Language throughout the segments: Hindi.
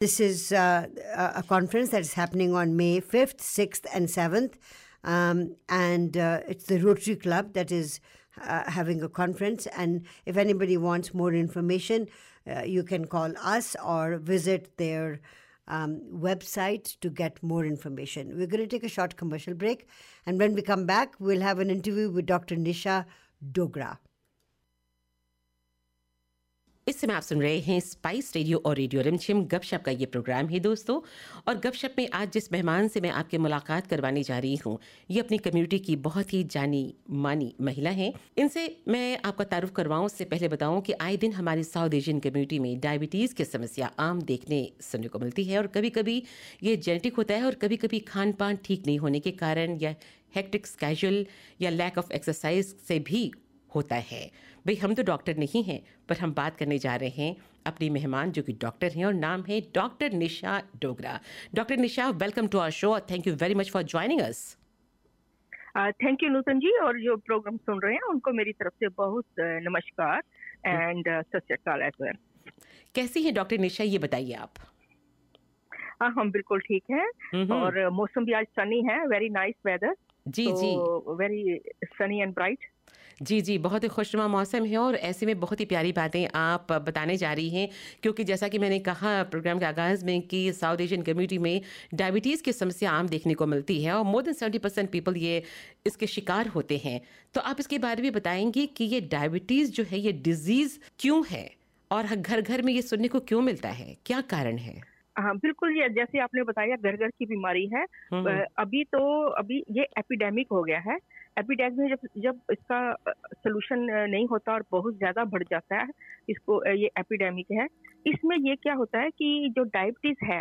This is uh, a conference that is happening on May 5th, 6th, and 7th. Um, and uh, it's the Rotary Club that is uh, having a conference. And if anybody wants more information, uh, you can call us or visit their um, website to get more information. We're going to take a short commercial break. And when we come back, we'll have an interview with Dr. Nisha Dogra. इस समय आप सुन रहे हैं स्पाइस रेडियो और रेडियो रिमझिम। गपशप का ये प्रोग्राम है दोस्तों। और गपशप में आज जिस मेहमान से मैं आपके मुलाकात करवाने जा रही हूँ, ये अपनी कम्युनिटी की बहुत ही जानी मानी महिला हैं। इनसे मैं आपका तारुफ करवाऊँ उससे पहले बताऊँ कि आए दिन हमारी साउथ एशियन कम्युनिटी में डायबिटीज़ की समस्या आम देखने सुनने को मिलती है और कभी कभी ये जेनेटिक होता है और कभी कभी खान पान ठीक नहीं होने के कारण या हेक्टिक कैजुअल या लैक ऑफ़ एक्सरसाइज से भी होता है। भाई हम तो डॉक्टर नहीं हैं पर हम बात करने जा रहे हैं अपनी मेहमान जो कि डॉक्टर हैं और नाम है doctor Nisha Dogra. Doctor Nisha welcome to our show और thank you very much for joining us thank you Nutan ji और जो प्रोग्राम सुन रहे हैं उनको मेरी तरफ़ से बहुत नमस्कार एंड एज वेल कैसी है डॉक्टर निशा ये बताइए आप। हाँ हम बिल्कुल ठीक हैं और मौसम भी आज सनी है वेरी नाइस वेदर जी जी। वेरी सनी एंड ब्राइट जी जी बहुत ही खुशनुमा मौसम है और ऐसे में बहुत ही प्यारी बातें आप बताने जा रही हैं क्योंकि जैसा कि मैंने कहा प्रोग्राम के आगाज़ में कि साउथ एशियन कम्युनिटी में डायबिटीज़ की समस्या आम देखने को मिलती है और more than seventy percent people ये इसके शिकार होते हैं। तो आप इसके बारे में बताएँगे कि ये डायबिटीज़ जो है ये डिज़ीज़ क्यों है और घर घर में ये सुनने को क्यों मिलता है? क्या कारण है? हाँ बिल्कुल ये जैसे आपने बताया घर घर की बीमारी है। अभी तो अभी ये एपिडेमिक हो गया है एपिडेमिक में जब जब इसका सोल्यूशन नहीं होता और बहुत ज़्यादा बढ़ जाता है इसको ये एपिडेमिक है इसमें ये क्या होता है कि जो डायबिटीज़ है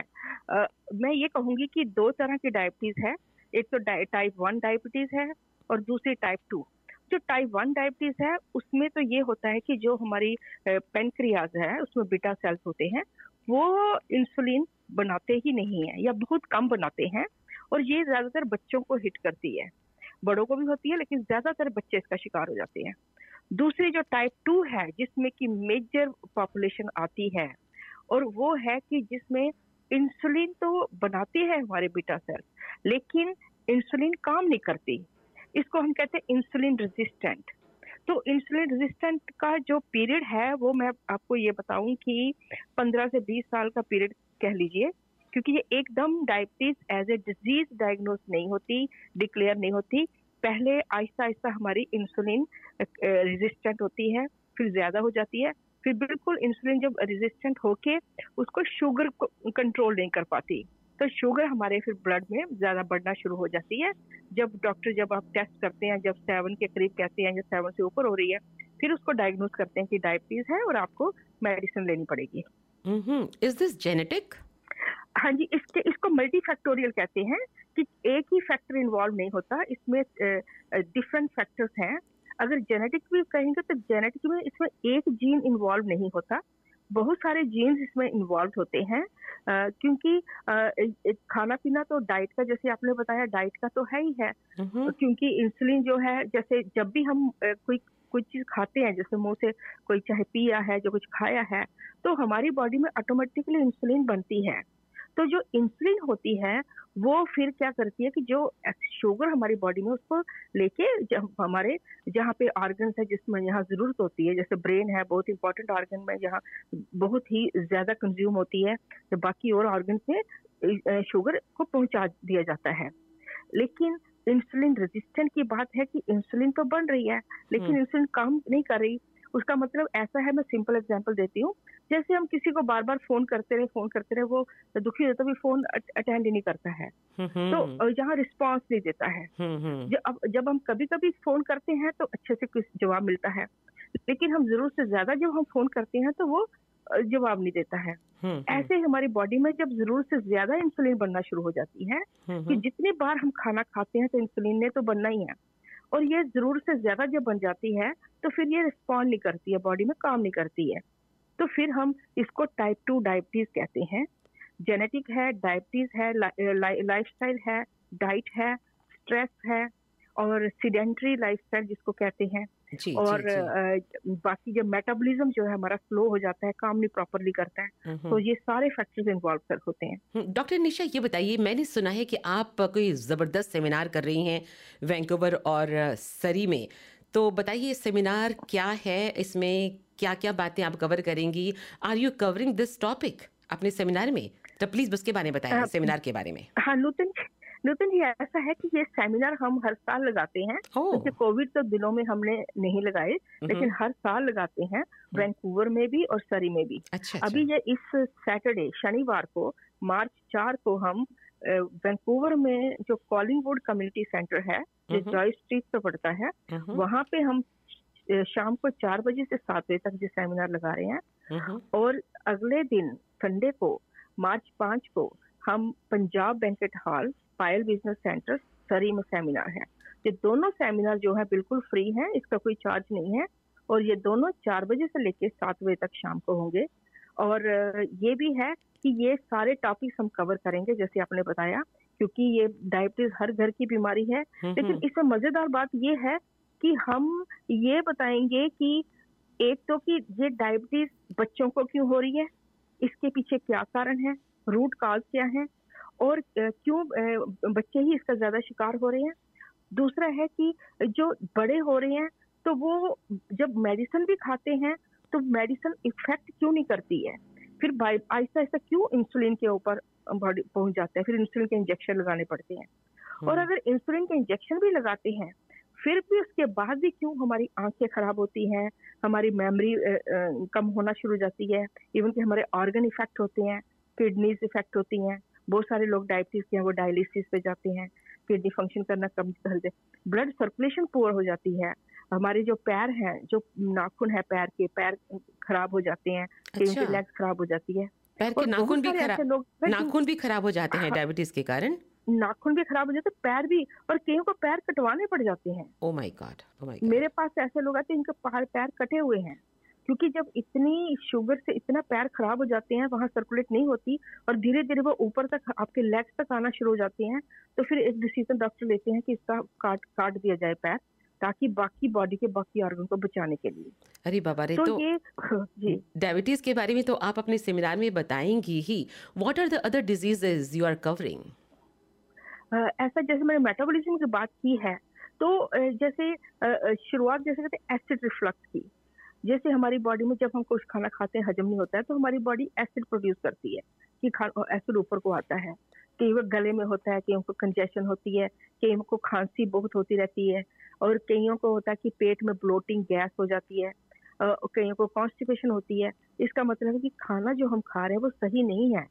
आ, मैं ये कहूँगी कि दो तरह की डायबिटीज़ है एक तो टाइप वन डायबिटीज़ है और दूसरी टाइप टू जो टाइप वन डायबिटीज़ है उसमें तो ये होता है कि जो हमारी पेनक्रियाज है उसमें बीटा सेल्स होते हैं वो इंसुलिन बनाते ही नहीं है या बहुत कम बनाते हैं और ये ज़्यादातर बच्चों को हिट करती है। बड़ों को भी होती है, लेकिन ज़्यादातर बच्चे इसका शिकार हो जाते हैं। दूसरी जो टाइप टू है, जिसमें कि मेजर पॉपुलेशन आती है, और वो है कि जिसमें इंसुलिन तो बनाती है हमारे बीटा सेल लेकिन इंसुलिन काम नहीं करती। इसको हम कहते हैं इंसुलिन रेजिस्टेंट तो इंसुलिन रेजिस्टेंट का जो पीरियड है, वो मैं आपको ये बताऊँ कि 15 से 20 साल का पीरियड कह लीजिए क्योंकि ये एकदम diabetes as a disease diagnose नहीं होती डिक्लेयर नहीं होती। पहले आहिस्ता आहिस्ता हमारी इंसुलिन रेजिस्टेंट होती है, फिर ज़्यादा हो जाती है, फिर बिल्कुल इंसुलिन जब रेजिस्टेंट होके उसको शुगर कंट्रोल नहीं कर पाती। तो शुगर हमारे फिर ब्लड में ज़्यादा बढ़ना शुरू हो जाती है। जब डॉक्टर जब आप टेस्ट करते हैं, जब सेवन के करीब कहते हैं जब सेवन से ऊपर हो रही है, फिर उसको डायग्नोज करते हैं कि डायबिटीज़ है और आपको मेडिसिन लेनी पड़ेगी। इज़ दिस जेनेटिक हाँ जी इसके इसको मल्टी फैक्टोरियल कहते हैं कि एक ही फैक्टर इन्वॉल्व नहीं होता। इसमें डिफरेंट फैक्टर्स हैं। अगर जेनेटिक भी कहेंगे तो जेनेटिक में इसमें एक जीन इन्वॉल्व नहीं होता। बहुत सारे जीन्स इसमें इन्वॉल्व होते हैं आ, क्योंकि आ, खाना पीना तो डाइट का जैसे आपने बताया डाइट का तो है ही है। क्योंकि इंसुलिन जो है जैसे जब भी हम कोई कोई चीज़ खाते हैं जैसे मुँह से कोई चाहे पिया है जो कुछ खाया है तो हमारी बॉडी में ऑटोमेटिकली इंसुलिन बनती है। तो जो इंसुलिन होती है वो फिर क्या करती है कि जो शुगर हमारी बॉडी में उसको लेके हमारे जहाँ पे ऑर्गन्स है जिसमें यहाँ ज़रूरत होती है जैसे ब्रेन है बहुत इंपॉर्टेंट ऑर्गन में जहाँ बहुत ही ज़्यादा कंज्यूम होती है तो बाकी और ऑर्गन में शुगर को पहुँचा दिया जाता है। लेकिन इंसुलिन रेजिस्टेंट की बात है कि इंसुलिन तो बन रही है लेकिन इंसुलिन काम नहीं कर रही। उसका मतलब ऐसा है मैं सिंपल एग्ज़ाम्पल देती हूँ। जैसे हम किसी को बार बार फ़ोन करते रहे फ़ोन करते रहे वो दुखी होता भी फ़ोन अटेंड ही नहीं करता है। तो यहाँ रिस्पॉन्स नहीं देता है। जब जब हम कभी कभी फ़ोन करते हैं तो अच्छे से कुछ जवाब मिलता है। लेकिन हम ज़रूर से ज़्यादा जब हम फ़ोन करते हैं तो वो जवाब नहीं देता है। ऐसे ही हमारी बॉडी में जब ज़रूर से ज़्यादा इंसुलिन बनना शुरू हो जाती है कि जितनी बार हम खाना खाते हैं तो इंसुलिन ने तो बनना ही है। और ये ज़रूर से ज़्यादा जब बन जाती है तो फिर ये रिस्पॉन्ड नहीं करती है बॉडी में काम नहीं करती है। तो फिर हम इसको टाइप टू डायबिटीज़ कहते हैं। जेनेटिक है डायबिटीज़ है लाइफ स्टाइल है डाइट है स्ट्रेस है और सीडेंट्री लाइफस्टाइल जिसको कहते हैं। जी और जी। जी बाकी जब मेटाबॉलिज्म जो है हमारा स्लो हो जाता है काम नहीं प्रॉपरली करता है हम्म, तो ये सारे फैक्टर्स इन्वॉल्व कर होते हैं। हम्म, डॉक्टर निशा ये बताइए मैंने सुना है कि आप कोई ज़बरदस्त सेमिनार कर रही हैं वैंकूवर और सरी में। तो बताइए सेमिनार क्या है? इसमें क्या क्या बातें आप कवर करेंगी? Are you covering this topic अपने सेमिनार में? तो प्लीज़ उसके बारे में बताइए अ, सेमिनार के बारे में। हाँ नूतन नूतन जी ऐसा है कि ये सेमिनार हम हर साल लगाते हैं। जैसे कोविड तो दिनों में हमने नहीं लगाए लेकिन हर साल लगाते हैं वैंकूवर में भी और सरी में भी। अच्छा अभी अच्छा ये इस सैटरडे शनिवार को मार्च चार को हम वैंकूवर में जो कॉलिंगवुड कम्युनिटी सेंटर है जो हम्म। जॉय स्ट्रीट पे पड़ता है हम्म, वहाँ पे हम शाम को चार बजे से सात बजे तक ये सेमिनार लगा रहे हैं। हम्म, और अगले दिन संडे को मार्च पाँच को हम Punjab banquet hall Payal business centre Surrey में सेमिनार है। ये दोनों सेमिनार जो है बिल्कुल फ्री है इसका कोई चार्ज नहीं है और ये दोनों चार बजे से लेकर सात बजे तक शाम को होंगे। और ये भी है कि ये सारे टॉपिक्स हम कवर करेंगे जैसे आपने बताया क्योंकि ये डायबिटीज़ हर घर की बीमारी है। हम्म, लेकिन हम्म, इसमें मज़ेदार बात ये है कि हम ये बताएँगे कि एक तो कि ये डायबिटीज़ बच्चों को क्यों हो रही है इसके पीछे क्या कारण है रूट काज क्या है और क्यों बच्चे ही इसका ज़्यादा शिकार हो रहे हैं? दूसरा है कि जो बड़े हो रहे हैं तो वो जब मेडिसिन भी खाते हैं तो मेडिसिन इफ़ेक्ट क्यों नहीं करती है? फिर आहिस्ता आहिस्ता क्यों इंसुलिन के ऊपर बॉडी पहुँच जाता है? फिर इंसुलिन के इंजेक्शन लगाने पड़ते हैं। और हम्म, अगर इंसुलिन के इंजेक्शन भी लगाते हैं फिर भी उसके बाद भी क्यों हमारी आँखें खराब होती हैं? हमारी मेमोरी कम होना शुरू हो जाती है। इवन कि हमारे ऑर्गन इफ़ेक्ट होते हैं किडनीज इफ़ेक्ट होती हैं। बहुत सारे लोग डायबिटीज़ के हैं वो डायलिसिस पे जाते हैं किडनी फ़ंक्शन करना कम कर दे ब्लड सर्कुलेशन पुअर हो जाती है। हमारे जो पैर हैं जो नाखून है पैर के पैर खराब हो जाते हैं अच्छा। की लेग्स खराब हो जाती है। पैर के नाखून भी खराब लोग हैं नाखून भी खराब हो जाते हैं हाँ। डायबिटीज़ के कारण? नाखून भी खराब हो जाते हैं पैर भी और कईयों को पैर कटवाने पड़ जाते हैं। Oh my god oh my god मेरे पास ऐसे लोग आते हैं इनके पैर पैर कटे हुए हैं। क्योंकि जब इतनी शुगर से इतना पैर खराब हो जाते हैं वहाँ सर्कुलेट नहीं होती और धीरे धीरे वो ऊपर तक आपके लेग्स तक आना शुरू हो जाते हैं तो फिर एक डिसीज़न डॉक्टर लेते हैं कि इसका काट काट दिया जाए पैर ताकि बाकी बॉडी के बाकी ऑर्गन को बचाने के लिए। अरे बाबा रे तो, तो ये जी। डायबिटीज़ के बारे में तो आप अपने सेमिनार में बताएँगी ही। What are the other diseases you are covering ऐसा जैसे मैंने मेटाबॉलिज्म की बात की है तो जैसे शुरुआत जैसे कहते हैं एसिड रिफ्लक्स की। जैसे हमारी बॉडी में जब हम कुछ खाना खाते हैं हजम नहीं होता है तो हमारी बॉडी एसिड प्रोड्यूस करती है कि एसिड ऊपर को आता है। कई बार गले में होता है कईयों को कंजेशन होती है कईयों को खांसी बहुत होती रहती है और कईयों को होता है कि पेट में ब्लोटिंग गैस हो जाती है कईयों को कॉन्स्टिपेशन होती है। इसका मतलब है कि खाना जो हम खा रहे हैं वो सही नहीं है।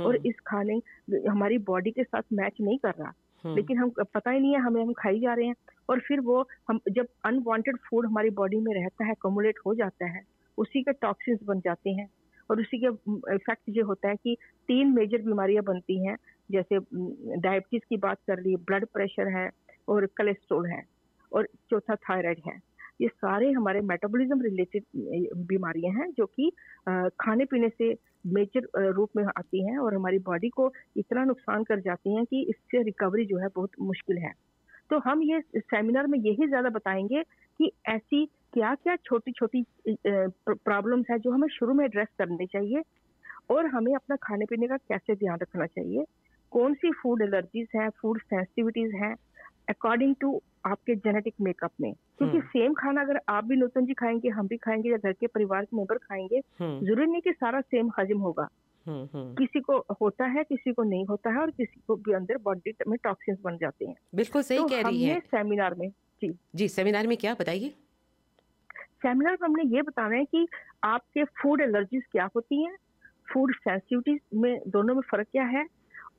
और इस खाने हमारी बॉडी के साथ मैच नहीं कर रहा। लेकिन हम पता ही नहीं है, हमें हम खाई जा रहे हैं। और फिर वो हम, जब अनवांटेड फ़ूड हमारी बॉडी में रहता है कमुलेट हो जाता है, उसी के टॉक्सिन्स बन जाते हैं। और उसी के इफ़ेक्ट ये होता है कि तीन मेजर बीमारियाँ बनती हैं, जैसे डायबिटीज़ की बात कर ली ब्लड प्रेशर है और कोलेस्ट्रोल है और चौथा थायराइड है। ये सारे हमारे मेटाबॉलिज्म रिलेटेड बीमारियाँ हैं जो कि खाने पीने से मेजर रूप में आती हैं और हमारी बॉडी को इतना नुकसान कर जाती हैं कि इससे रिकवरी जो है बहुत मुश्किल है। तो हम ये सेमिनार में यही ज़्यादा बताएँगे कि ऐसी क्या क्या छोटी छोटी प्रॉब्लम्स है जो हमें शुरू में एड्रेस करनी चाहिए और हमें अपना खाने पीने का कैसे ध्यान रखना चाहिए। कौन सी फ़ूड एलर्जीज हैं फ़ूड सेंसिटिविटीज हैं? अकॉर्डिंग टू आपके जेनेटिक मेकअप में। क्योंकि हम्म। सेम खाना अगर आप भी नूतन जी खाएँगे हम भी खाएँगे या घर के परिवार के मेंबर खाएँगे हम्म, ज़रूरी नहीं कि सारा सेम हजम होगा। हम्म, हम्म। किसी को होता है किसी को नहीं होता है और किसी को भी अंदर बॉडी में टॉक्सिन्स बन जाते हैं। बिल्कुल सही तो कह रही है। सेमिनार में जी। जी सेमिनार में क्या बताइए? सेमिनार में हमने ये बताना है कि आपके फ़ूड एलर्जीज क्या होती हैं? फ़ूड सेंसिटिविटीज में दोनों में फ़र्क क्या है?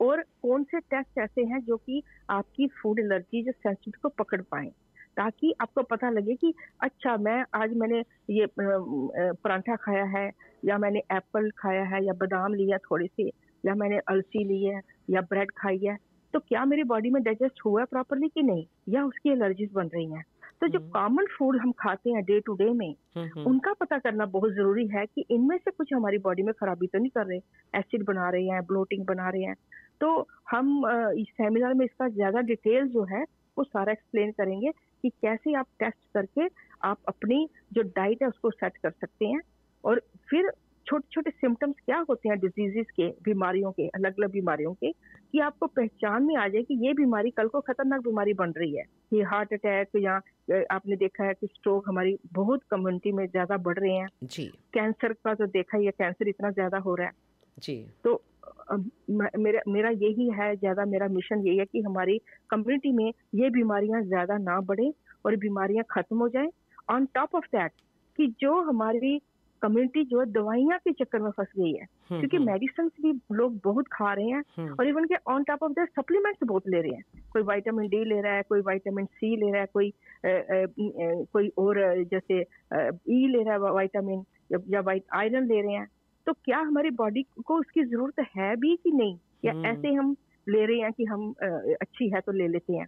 और कौन से टेस्ट ऐसे हैं जो कि आपकी फ़ूड एलर्जी या सेंसिटिव को पकड़ पाए ताकि आपको पता लगे कि अच्छा मैं आज मैंने ये पराठा खाया है या मैंने एप्पल खाया है या बादाम लिया थोड़े से या मैंने अलसी ली है या ब्रेड खाई है। तो क्या मेरी बॉडी में डाइजेस्ट हुआ है प्रॉपरली कि नहीं? या उसकी एलर्जीज बन रही हैं? तो जो हम्म। कॉमन फ़ूड हम खाते हैं डे टू डे में हम्म, हम्म, उनका पता करना बहुत ज़रूरी है कि इनमें से कुछ हमारी बॉडी में खराबी तो नहीं कर रहे? एसिड बना रहे हैं ब्लोटिंग बना रहे हैं। तो हम इस सेमिनार में इसका ज़्यादा डिटेल जो है वो सारा एक्सप्लेन करेंगे कि कैसे आप टेस्ट करके आप अपनी जो डाइट है उसको सेट कर सकते हैं और फिर छोटे छोटे सिम्टम्स क्या होते हैं डिजीजेस के बीमारियों के अलग अलग बीमारियों के कि आपको पहचान में आ जाए कि ये बीमारी कल को खतरनाक बीमारी बन रही है ये हार्ट अटैक या आपने देखा है कि स्ट्रोक हमारी बहुत कम्युनिटी में ज़्यादा बढ़ रहे हैं। जी। कैंसर का तो देखा ही है कैंसर इतना ज़्यादा हो रहा है। जी। तो मेरा मेरा यही है ज़्यादा मेरा मिशन यही है कि हमारी कम्युनिटी में ये बीमारियाँ ज़्यादा ना बढ़े और बीमारियाँ खत्म हो जाए ऑन टॉप ऑफ़ दैट कि जो हमारी कम्युनिटी जो है दवाइयाँ के चक्कर में फंस गई है हम्म, क्योंकि मेडिसिन हम्म। भी लोग बहुत खा रहे हैं हम्म। और इवन के on top of that supplements बहुत ले रहे हैं कोई विटामिन डी ले रहा है कोई विटामिन सी ले रहा है कोई कोई और जैसे ई ले रहा है विटामिन या वाइट आयरन ले रहे हैं तो क्या हमारी बॉडी को उसकी ज़रूरत है भी कि नहीं? या ऐसे हम ले रहे हैं कि हम अच्छी है तो ले लेते हैं।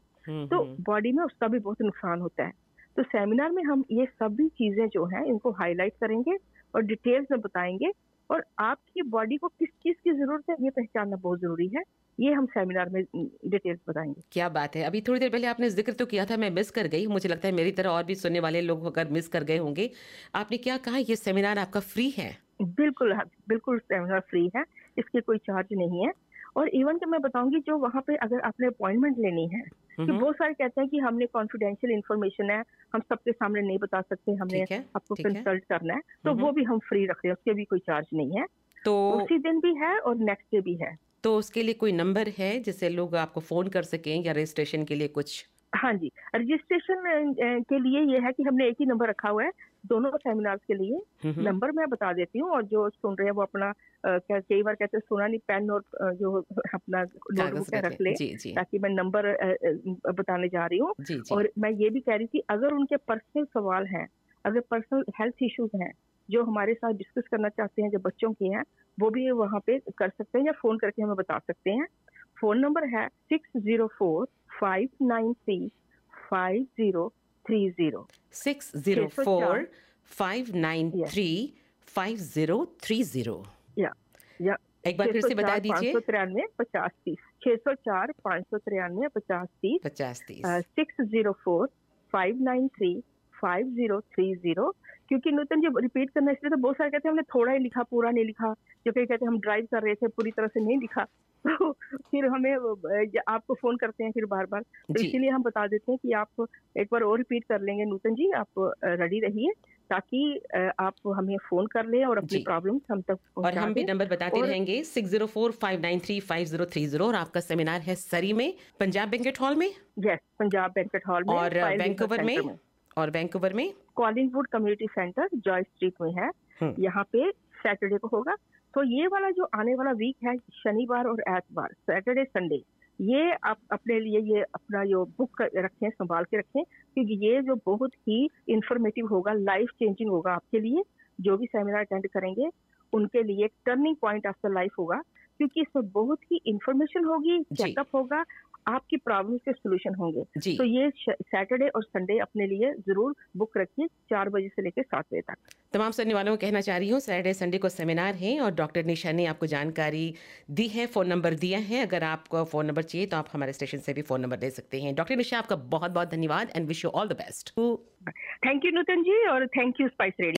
तो बॉडी में उसका भी बहुत नुकसान होता है। तो सेमिनार में हम ये सभी चीज़ें जो हैं इनको हाईलाइट करेंगे और डिटेल्स में बताएँगे। और आपकी बॉडी को किस चीज़ की ज़रूरत है ये पहचानना बहुत ज़रूरी है। ये हम सेमिनार में डिटेल्स बताएँगे। क्या बात है। अभी थोड़ी देर पहले आपने ज़िक्र तो किया था मैं मिस कर गई मुझे लगता है मेरी तरह और भी सुनने वाले लोग अगर मिस कर गए होंगे। आपने क्या कहा ये सेमिनार आपका फ्री है? बिल्कुल बिल्कुल सेमिनार फ्री है। इसके कोई चार्ज नहीं है। और इवन कि मैं बताऊँगी जो वहाँ पे अगर आपने अपॉइंटमेंट लेनी है कि बहुत सारे कहते हैं कि हमने कॉन्फिडेंशियल इन्फॉर्मेशन है हम सबके सामने नहीं बता सकते हमने आपको कंसल्ट करना है। तो वो भी हम फ्री रख रहे हैं उसके भी कोई चार्ज नहीं है। तो उसी दिन भी है और नेक्स्ट डे भी है। तो उसके लिए कोई नंबर है जिससे लोग आपको फ़ोन कर सकें या रजिस्ट्रेशन के लिए कुछ? हाँ जी रजिस्ट्रेशन के लिए ये है कि हमने एक ही नंबर रखा हुआ है दोनों सेमिनार्स के लिए। नंबर मैं बता देती हूँ और जो सुन रहे हैं वो अपना कई बार कहते हैं सुना नहीं पेन और जो अपना नोटबुक रख। ले जी, जी. ताकि मैं नंबर बताने जा रही हूँ। और मैं ये भी कह रही थी अगर उनके पर्सनल सवाल हैं अगर पर्सनल हेल्थ इश्यूज़ हैं जो हमारे साथ डिस्कस करना चाहते हैं जो बच्चों के हैं वो भी वहाँ पे कर सकते हैं या फ़ोन करके हमें बता सकते हैं। फ़ोन नंबर है six zero four five nine three five zero three zero. Six zero four five nine three five zero three zero. या या एक बार फिर से बता दीजिए। तिरानवे पचास तीस। छह सौ चार पाँच सौ तिरानवे पचास तीस। पचास तीस। Six zero four five nine three five zero three zero क्योंकि नूतन जी रिपीट करना इसलिए तो बहुत सारे कहते हैं हमने थोड़ा ही लिखा पूरा नहीं लिखा। जो कहीं कहते हैं हम ड्राइव कर रहे थे पूरी तरह से नहीं लिखा। तो फिर हमें आपको फ़ोन करते हैं फिर बार बार तो इसीलिए हम बता देते हैं कि आप एक बार और रिपीट कर लेंगे। नूतन जी आप रेडी रहिए ताकि आप हमें फ़ोन कर लें और अपनी प्रॉब्लम हम तक और हम भी नंबर बताते और... रहेंगे six zero four five nine three five zero three zero और आपका सेमिनार है सरी में पंजाब बैंकेट हॉल में? यस पंजाब बैंकेट हॉल में और बैंकोवर में। और बैंकोवर में? Collingwood community centre Joy street में है। हम्म। यहाँ पे सैटरडे को होगा। तो ये वाला जो आने वाला वीक है शनिवार और एतवार सैटरडे संडे ये आप अपने लिए ये अपना जो बुक रखें संभाल के रखें क्योंकि ये जो बहुत ही इंफॉर्मेटिव होगा लाइफ चेंजिंग होगा आपके लिए जो भी सेमिनार अटेंड करेंगे उनके लिए turning point of the life होगा क्योंकि इसमें बहुत ही इंफॉर्मेशन होगी चेकअप होगा आपकी प्रॉब्लम के सोल्यूशन होंगे। तो ये सैटरडे और संडे अपने लिए ज़रूर बुक रखिए चार बजे से लेकर सात बजे तक। तमाम सुनने वालों को कहना चाह रही हूँ सैटरडे संडे को सेमिनार है और डॉक्टर निशा ने आपको जानकारी दी है फ़ोन नंबर दिया है। अगर आपको फ़ोन नंबर चाहिए तो आप हमारे स्टेशन से भी फ़ोन नंबर दे सकते हैं। डॉक्टर निशा आपका बहुत बहुत धन्यवाद and wish you all the best thank you Nutan ji और थैंक यू स्पाइस रेडियो